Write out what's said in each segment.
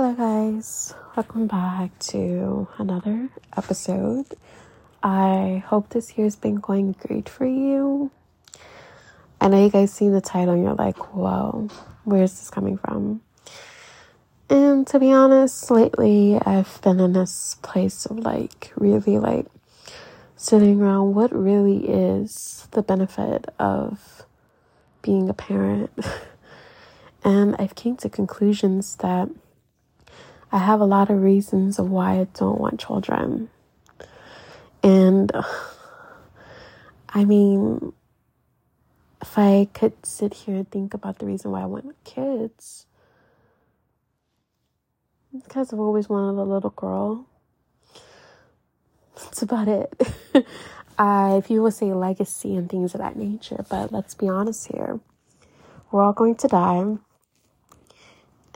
Hello, guys. Welcome back to another episode. I hope this year's been going great for you. I know you guys seen the title and you're like, whoa, where's this coming from? And to be honest, lately I've been in this place of like really like sitting around what really is the benefit of being a parent. and I've came to conclusions that I have a lot of reasons of why I don't want children. And I mean, if I could sit here and think about the reason why I want kids, because I've always wanted a little girl. That's about it. if you would say legacy and things of that nature, but let's be honest here. We're all going to die.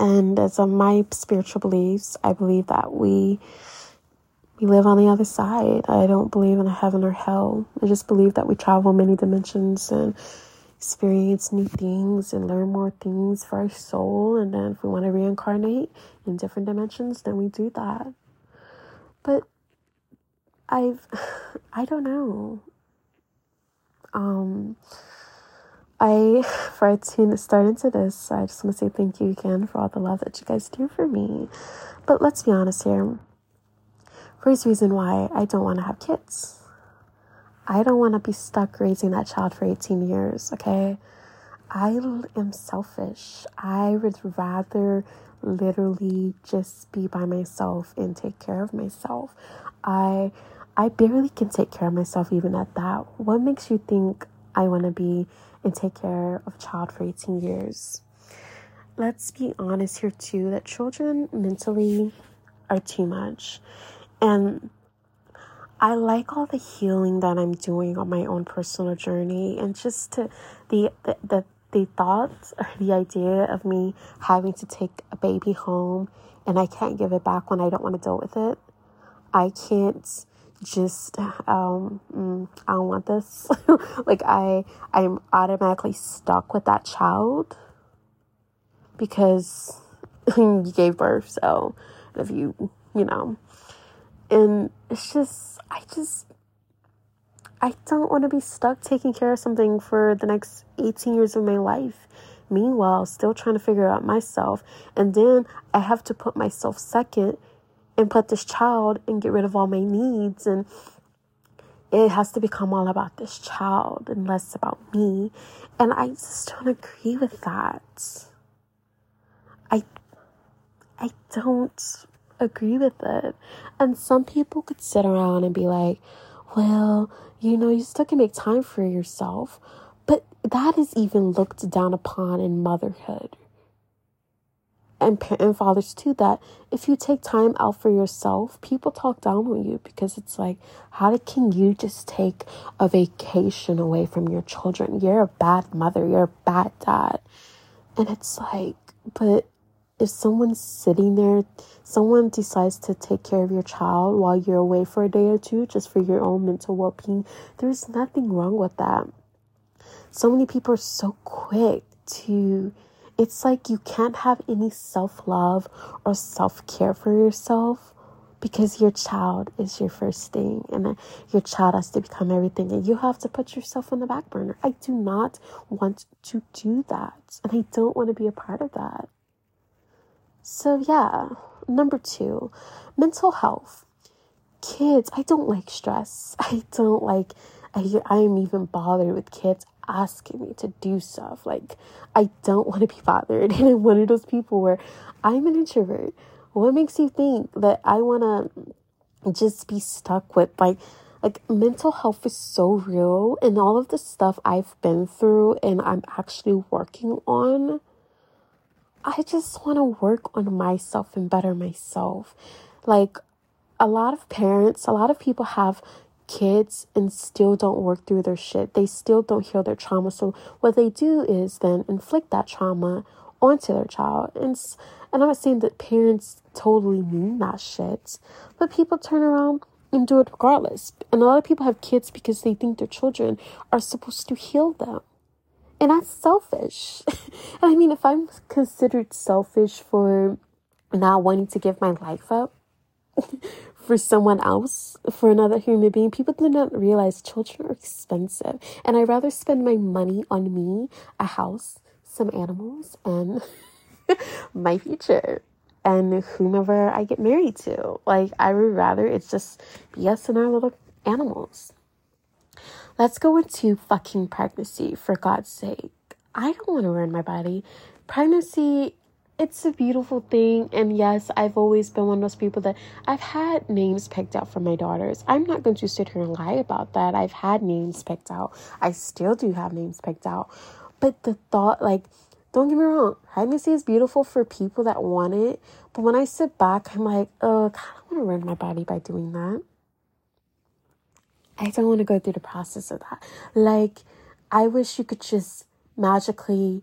And as of my spiritual beliefs, I believe that we we live on the other side. I don't believe in a heaven or hell. I just believe that we travel many dimensions and experience new things and learn more things for our soul. And then if we want to reincarnate in different dimensions, then we do that. But I've, I don't know. Um, I, for to start into this, I just want to say thank you again for all the love that you guys do for me. But let's be honest here. First reason why I don't want to have kids I don't want to be stuck raising that child for 18 years, okay? I am selfish. I would rather literally just be by myself and take care of myself. I I barely can take care of myself even at that. What makes you think I want to be and take care of a child for 18 years? Let's be honest here too that children mentally are too much. And I like all the healing that I'm doing on my own personal journey and just to the the the, the thoughts or the idea of me having to take a baby home and I can't give it back when I don't want to deal with it. I can't just um mm, I don't want this. like I I'm automatically stuck with that child because you gave birth, so if you you know and it's just I just I don't want to be stuck taking care of something for the next 18 years of my life. Meanwhile, still trying to figure out myself. And then I have to put myself second and put this child and get rid of all my needs. And it has to become all about this child and less about me. And I just don't agree with that. I I don't agree with it. And some people could sit around and be like, well, you know, you still can make time for yourself. But that is even looked down upon in motherhood. And, and fathers too, that if you take time out for yourself, people talk down on you because it's like, how can you just take a vacation away from your children? You're a bad mother, you're a bad dad. And it's like, but if someone's sitting there, someone decides to take care of your child while you're away for a day or two just for your own mental well being, there's nothing wrong with that. So many people are so quick to, it's like you can't have any self love or self care for yourself because your child is your first thing and your child has to become everything and you have to put yourself on the back burner. I do not want to do that and I don't want to be a part of that. So, yeah, number two, mental health. Kids, I don't like stress. I don't like, I, I'm even bothered with kids asking me to do stuff. Like, I don't want to be bothered. And I'm one of those people where I'm an introvert. What makes you think that I want to just be stuck with, like, like mental health is so real and all of the stuff I've been through and I'm actually working on I just want to work on myself and better myself. Like a lot of parents, a lot of people have kids and still don't work through their shit. They still don't heal their trauma. So what they do is then inflict that trauma onto their child. And and I'm not saying that parents totally mean that shit, but people turn around and do it regardless. And a lot of people have kids because they think their children are supposed to heal them. And that's selfish. And I mean, if I'm considered selfish for not wanting to give my life up for someone else, for another human being. People do not realize children are expensive. And I'd rather spend my money on me, a house, some animals, and my future and whomever I get married to. Like, I would rather it's just us and our little animals. Let's go into fucking pregnancy, for God's sake. I don't want to ruin my body. Pregnancy it's a beautiful thing. And yes, I've always been one of those people that I've had names picked out for my daughters. I'm not going to sit here and lie about that. I've had names picked out. I still do have names picked out. But the thought, like, don't get me wrong, pregnancy is beautiful for people that want it. But when I sit back, I'm like, oh, God, I want to ruin my body by doing that. I don't want to go through the process of that. Like, I wish you could just magically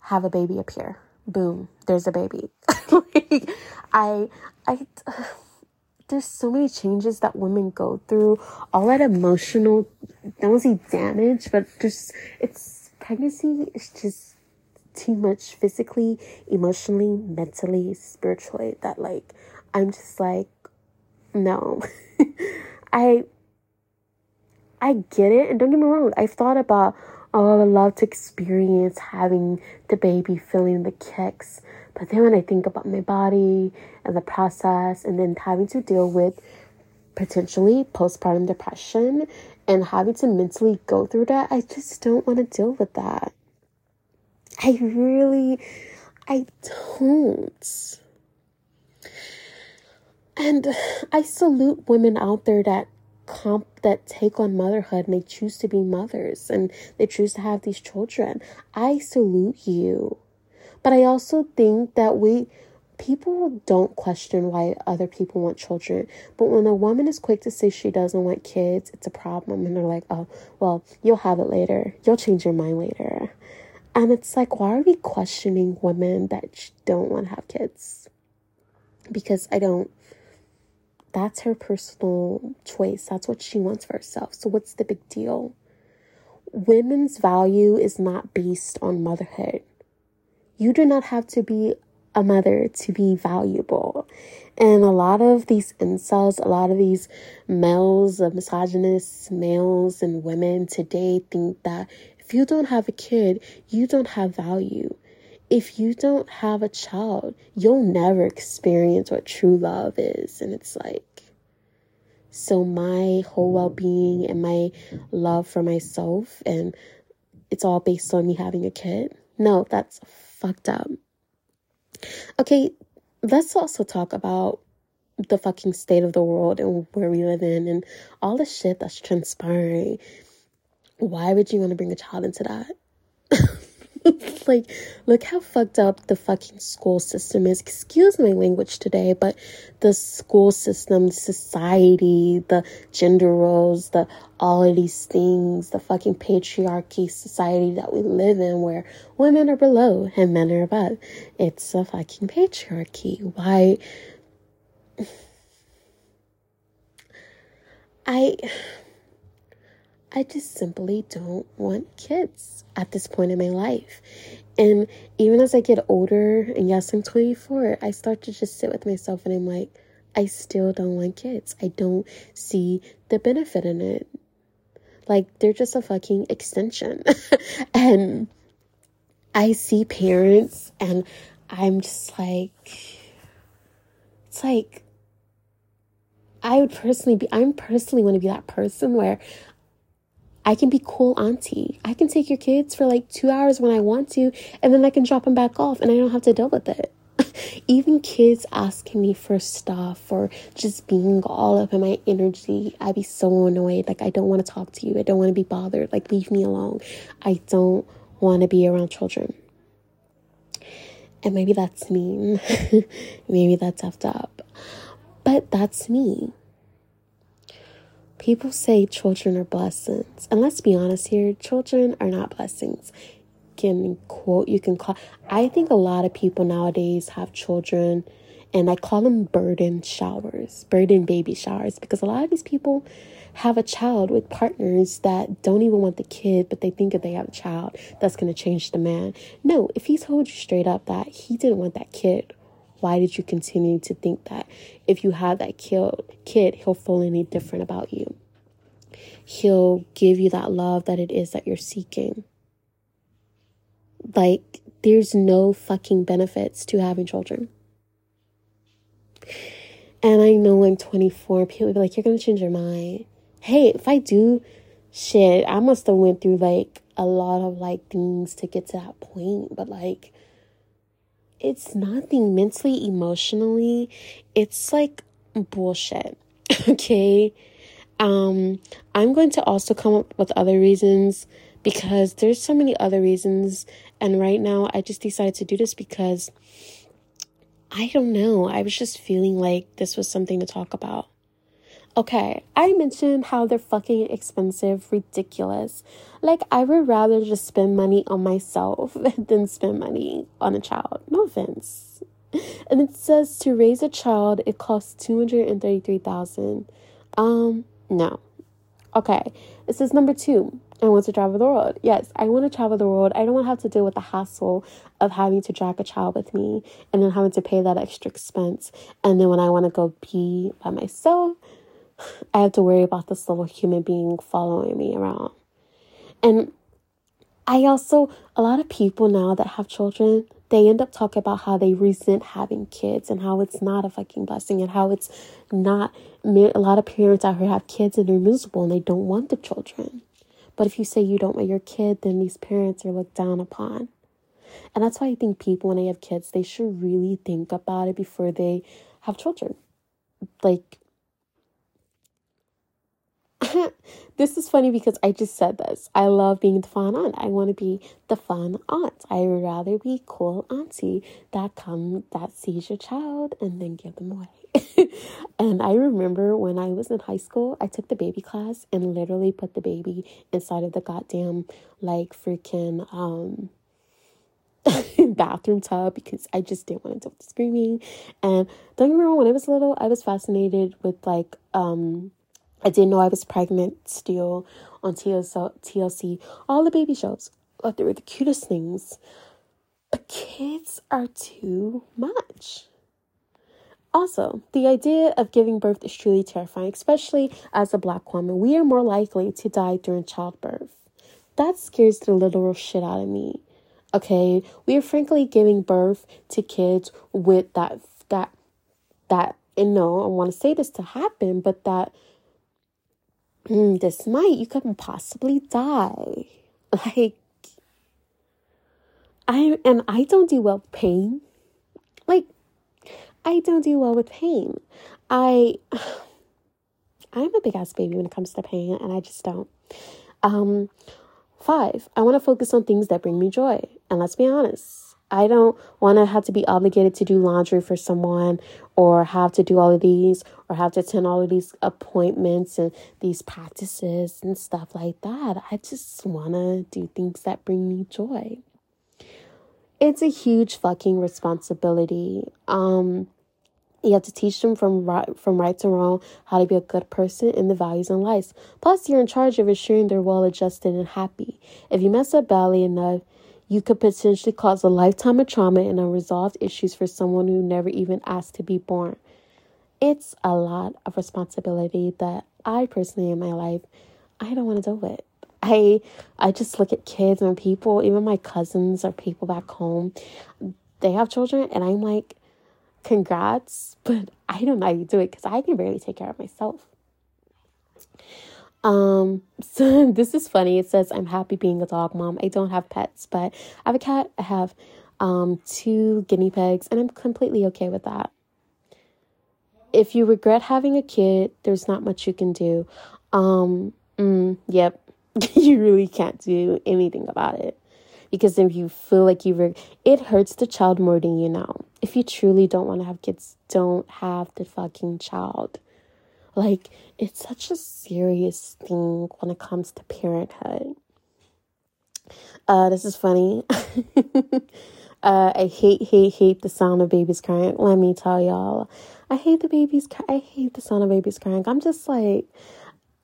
have a baby appear boom, there's a baby. like, I, I, there's so many changes that women go through, all that emotional, don't say damage, but just, it's, pregnancy is just too much physically, emotionally, mentally, spiritually, that like, I'm just like, no. I, I get it, and don't get me wrong, I've thought about, Oh, I would love to experience having the baby feeling the kicks. But then when I think about my body and the process and then having to deal with potentially postpartum depression and having to mentally go through that, I just don't want to deal with that. I really, I don't. And I salute women out there that comp that take on motherhood and they choose to be mothers and they choose to have these children. I salute you. But I also think that we people don't question why other people want children. But when a woman is quick to say she doesn't want kids, it's a problem. And they're like, oh, well, you'll have it later. You'll change your mind later. And it's like, why are we questioning women that don't want to have kids? Because I don't that's her personal choice. That's what she wants for herself. So, what's the big deal? Women's value is not based on motherhood. You do not have to be a mother to be valuable. And a lot of these incels, a lot of these males, misogynists, males, and women today think that if you don't have a kid, you don't have value if you don't have a child, you'll never experience what true love is. And it's like, so my whole well being and my love for myself, and it's all based on me having a kid. No, that's fucked up. Okay, let's also talk about the fucking state of the world and where we live in and all the shit that's transpiring. Why would you want to bring a child into that? like, look how fucked up the fucking school system is. Excuse my language today, but the school system, society, the gender roles, the all of these things, the fucking patriarchy society that we live in where women are below and men are above. It's a fucking patriarchy. Why? I. I just simply don't want kids at this point in my life. And even as I get older, and yes, I'm 24, I start to just sit with myself and I'm like, I still don't want kids. I don't see the benefit in it. Like, they're just a fucking extension. and I see parents, and I'm just like, it's like, I would personally be, I'm personally want to be that person where I can be cool auntie. I can take your kids for like two hours when I want to, and then I can drop them back off and I don't have to deal with it. Even kids asking me for stuff or just being all up in my energy, I'd be so annoyed. Like, I don't want to talk to you. I don't want to be bothered. Like, leave me alone. I don't want to be around children. And maybe that's mean. maybe that's effed up. But that's me. People say children are blessings. And let's be honest here, children are not blessings. Can quote you can call I think a lot of people nowadays have children and I call them burden showers, burden baby showers, because a lot of these people have a child with partners that don't even want the kid, but they think that they have a child that's going to change the man. No, if he told you straight up that he didn't want that kid, why did you continue to think that if you have that kid, he'll feel any different about you? He'll give you that love that it is that you're seeking. Like, there's no fucking benefits to having children. And I know I'm 24, people be like, you're gonna change your mind. Hey, if I do shit, I must have went through like a lot of like things to get to that point. But like it's nothing mentally, emotionally. It's like bullshit. okay. Um, I'm going to also come up with other reasons because there's so many other reasons. And right now, I just decided to do this because I don't know. I was just feeling like this was something to talk about. Okay, I mentioned how they're fucking expensive, ridiculous. Like, I would rather just spend money on myself than spend money on a child. No offense. And it says to raise a child, it costs 233000 Um, no. Okay, it says number two, I want to travel the world. Yes, I want to travel the world. I don't want to have to deal with the hassle of having to drag a child with me and then having to pay that extra expense. And then when I want to go be by myself, I have to worry about this little human being following me around. And I also, a lot of people now that have children, they end up talking about how they resent having kids and how it's not a fucking blessing and how it's not. A lot of parents out here have kids and they're miserable and they don't want the children. But if you say you don't want your kid, then these parents are looked down upon. And that's why I think people, when they have kids, they should really think about it before they have children. Like, this is funny because I just said this. I love being the fun aunt. I want to be the fun aunt. I would rather be cool auntie that come that sees your child and then give them away. and I remember when I was in high school, I took the baby class and literally put the baby inside of the goddamn like freaking um bathroom tub because I just didn't want to deal with screaming. And don't get me wrong, when I was little, I was fascinated with like um I didn't know I was pregnant still on TLC, all the baby shows. Like they were the cutest things. But kids are too much. Also, the idea of giving birth is truly terrifying, especially as a black woman. We are more likely to die during childbirth. That scares the literal shit out of me. Okay, we are frankly giving birth to kids with that that that and no, I want to say this to happen, but that mm, this might, you could possibly die. Like, I, and I don't do well with pain. Like, I don't do well with pain. I, I'm a big ass baby when it comes to pain, and I just don't. Um, five, I want to focus on things that bring me joy. And let's be honest, I don't want to have to be obligated to do laundry for someone or have to do all of these or have to attend all of these appointments and these practices and stuff like that. I just want to do things that bring me joy. It's a huge fucking responsibility. Um you have to teach them from right, from right to wrong how to be a good person and the values and life. Plus, you're in charge of ensuring they're well adjusted and happy. If you mess up badly enough, you could potentially cause a lifetime of trauma and unresolved issues for someone who never even asked to be born. It's a lot of responsibility that I personally in my life I don't want to deal with. I I just look at kids and people, even my cousins or people back home, they have children and I'm like, congrats, but I don't know how you do it because I can barely take care of myself. Um, so this is funny. It says, I'm happy being a dog mom. I don't have pets, but I have a cat. I have um, two guinea pigs, and I'm completely okay with that. If you regret having a kid, there's not much you can do. Um, mm, yep, you really can't do anything about it. Because if you feel like you, re- it hurts the child more than you know. If you truly don't want to have kids, don't have the fucking child. Like, it's such a serious thing when it comes to parenthood. Uh, this is funny. uh, I hate, hate, hate the sound of babies crying. Let me tell y'all. I hate the babies. I hate the sound of babies crying. I'm just like,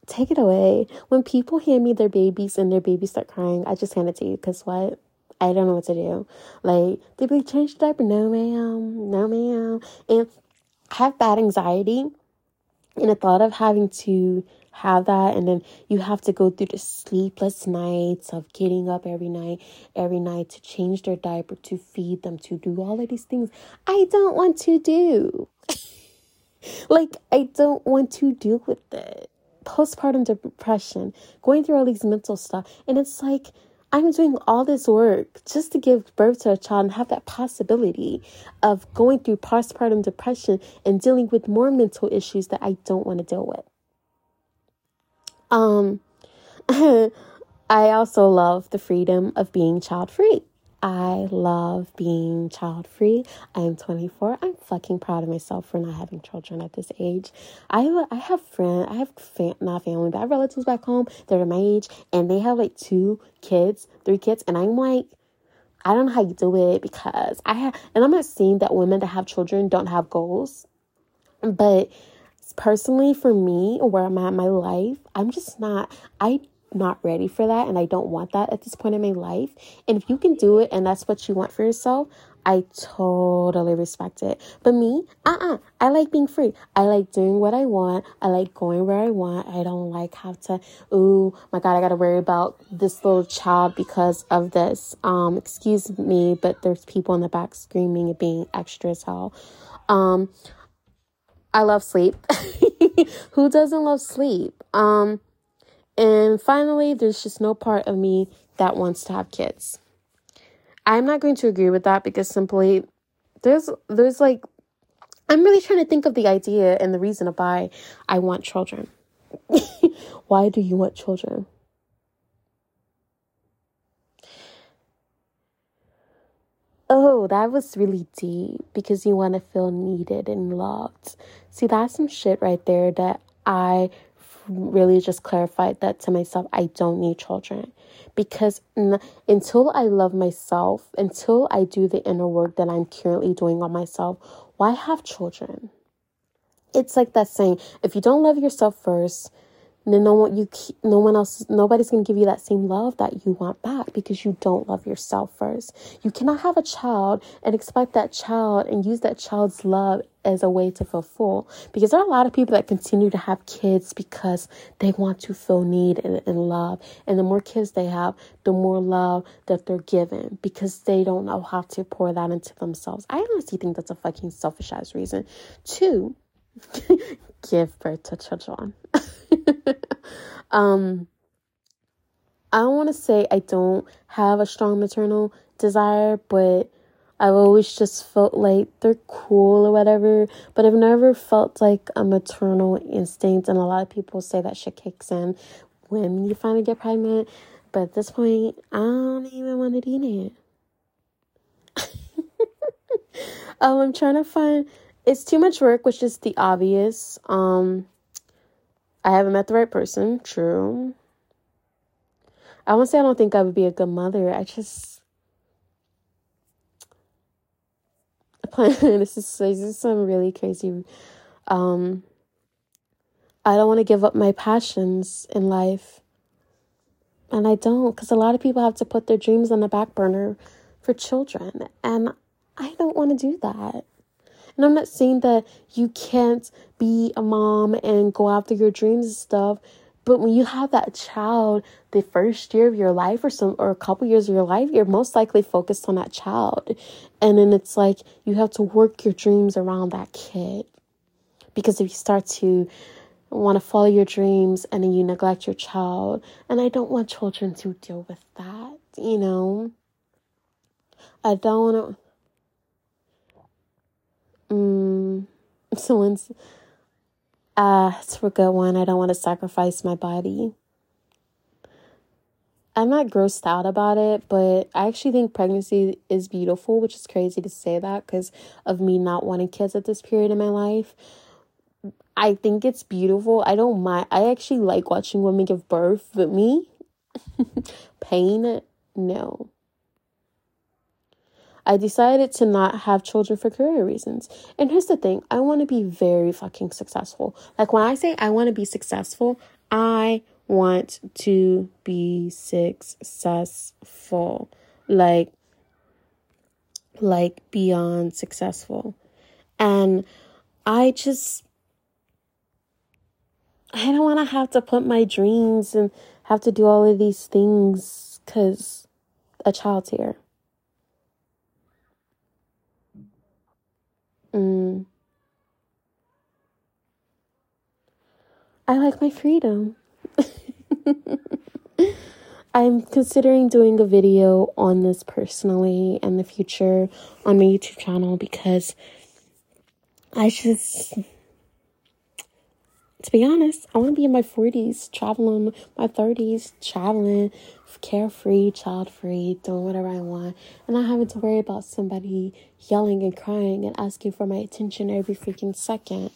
take it away. When people hand me their babies and their babies start crying, I just hand it to you because what? I don't know what to do. Like, did we change the diaper? No, ma'am. No, ma'am. And I have bad anxiety. And the thought of having to have that and then you have to go through the sleepless nights of getting up every night every night to change their diaper to feed them to do all of these things i don't want to do. Like i don't want to deal with it. Postpartum depression going through all these mental stuff and it's like I'm doing all this work just to give birth to a child and have that possibility of going through postpartum depression and dealing with more mental issues that I don't want to deal with. Um, I also love the freedom of being child free. I love being child free. I am 24. I'm fucking proud of myself for not having children at this age. I I have friends, I have fam- not family, but I have relatives back home that are my age, and they have like two kids, three kids, and I'm like, I don't know how you do it because I have, and I'm not saying that women that have children don't have goals, but personally for me, where I'm at in my life, I'm just not. I not ready for that and I don't want that at this point in my life. And if you can do it and that's what you want for yourself, I totally respect it. But me, uh uh-uh, uh I like being free. I like doing what I want. I like going where I want. I don't like have to, ooh, my God, I gotta worry about this little child because of this. Um, excuse me, but there's people in the back screaming and being extra as hell. Um, I love sleep. Who doesn't love sleep? Um, and finally, there's just no part of me that wants to have kids. I'm not going to agree with that because simply there's there's like I'm really trying to think of the idea and the reason why I want children. why do you want children? Oh, that was really deep because you want to feel needed and loved. See, that's some shit right there that I really just clarified that to myself I don't need children because n- until I love myself, until I do the inner work that I'm currently doing on myself, why have children? It's like that saying if you don't love yourself first, then no one you no one else nobody's going to give you that same love that you want back because you don't love yourself first. You cannot have a child and expect that child and use that child's love as a way to feel full because there are a lot of people that continue to have kids because they want to feel need and, and love. And the more kids they have the more love that they're given because they don't know how to pour that into themselves. I honestly think that's a fucking selfish ass reason. To give birth to children um, I don't want to say I don't have a strong maternal desire, but I've always just felt like they're cool or whatever, but I've never felt like a maternal instinct. And a lot of people say that shit kicks in when you finally get pregnant. But at this point, I don't even want to do it. um, I'm trying to find. It's too much work, which is the obvious. Um, I haven't met the right person. True. I won't say I don't think I would be a good mother. I just this is this is some really crazy. Um, I don't want to give up my passions in life, and I don't because a lot of people have to put their dreams on the back burner for children, and I don't want to do that. And I'm not saying that you can't be a mom and go after your dreams and stuff. But when you have that child, the first year of your life or some or a couple years of your life, you're most likely focused on that child. And then it's like you have to work your dreams around that kid. Because if you start to want to follow your dreams and then you neglect your child, and I don't want children to deal with that, you know. I don't want to Mm, someone's, uh, it's for a good one. I don't want to sacrifice my body. I'm not grossed out about it, but I actually think pregnancy is beautiful, which is crazy to say that because of me not wanting kids at this period in my life. I think it's beautiful. I don't mind. I actually like watching women give birth, but me, pain, no. I decided to not have children for career reasons. And here's the thing I want to be very fucking successful. Like when I say I want to be successful, I want to be successful. like like beyond successful. And I just I don't want to have to put my dreams and have to do all of these things cuz a child's here. Mm. I like my freedom. I'm considering doing a video on this personally in the future on my YouTube channel because I just, to be honest, I want to be in my 40s, traveling, my 30s, traveling, carefree, child free, doing whatever I want, and not having to worry about somebody yelling and crying and asking for my attention every freaking second.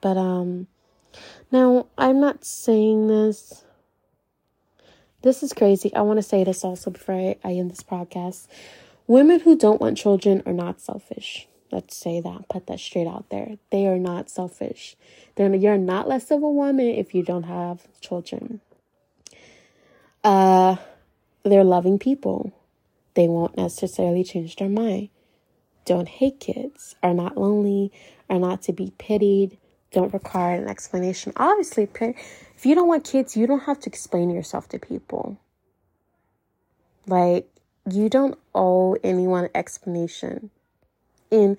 But, um, now I'm not saying this. This is crazy. I want to say this also before I, I end this podcast. Women who don't want children are not selfish. Let's say that. Put that straight out there. They are not selfish. They're, you're not less of a woman if you don't have children. Uh, they're loving people. They won't necessarily change their mind. Don't hate kids. Are not lonely. Are not to be pitied. Don't require an explanation. Obviously, if you don't want kids, you don't have to explain yourself to people. Like, you don't owe anyone an explanation. And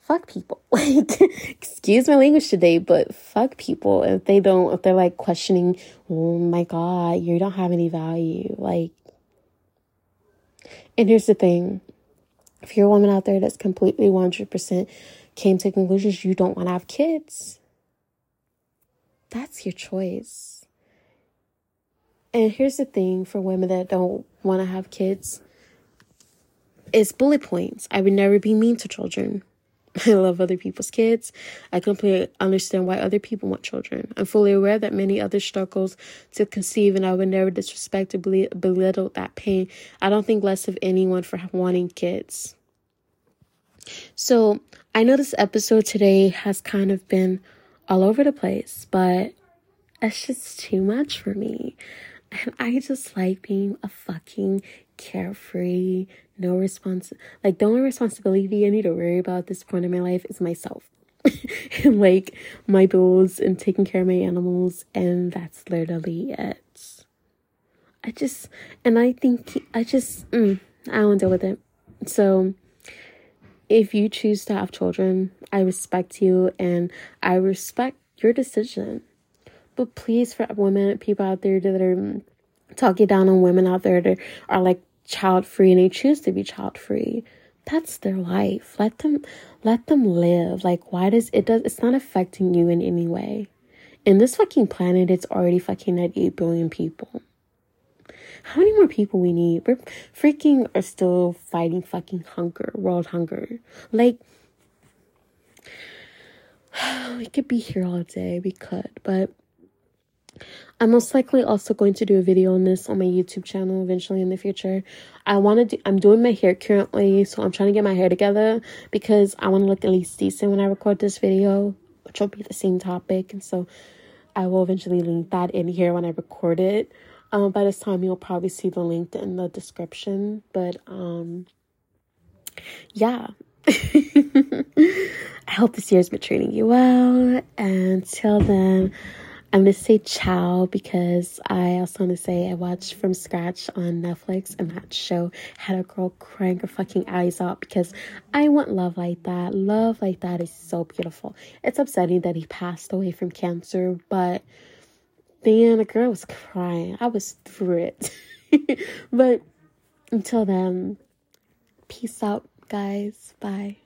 fuck people. Like, excuse my language today, but fuck people if they don't, if they're like questioning, oh my God, you don't have any value. Like, and here's the thing if you're a woman out there that's completely 100% came to conclusions you don't want to have kids, that's your choice. And here's the thing for women that don't want to have kids it's bullet points. I would never be mean to children. I love other people's kids. I completely understand why other people want children. I'm fully aware that many others struggles to conceive, and I would never disrespect or belittle that pain. I don't think less of anyone for wanting kids. So I know this episode today has kind of been all over the place, but it's just too much for me. And I just like being a fucking carefree, no response like the only responsibility I need to worry about at this point in my life is myself. and like my bills and taking care of my animals and that's literally it. I just and I think I just mm, I don't deal with it. So if you choose to have children, I respect you and I respect your decision. But please, for women, people out there that are talking down on women out there that are like child free and they choose to be child free, that's their life. Let them let them live. Like why does it does it's not affecting you in any way. In this fucking planet, it's already fucking at eight billion people. How many more people we need? We're freaking are still fighting fucking hunger, world hunger. Like we could be here all day. We could, but I'm most likely also going to do a video on this on my YouTube channel eventually in the future. I want to do, I'm doing my hair currently, so I'm trying to get my hair together because I want to look at least decent when I record this video, which will be the same topic. And so I will eventually link that in here when I record it. Um, by this time, you'll probably see the link in the description. But um, yeah. I hope this year's been treating you well. Until then, I'm going to say ciao because I also want to say I watched From Scratch on Netflix and that show had a girl crying her fucking eyes out because I want love like that. Love like that is so beautiful. It's upsetting that he passed away from cancer, but then the girl was crying. I was through it. but until then, peace out, guys. Bye.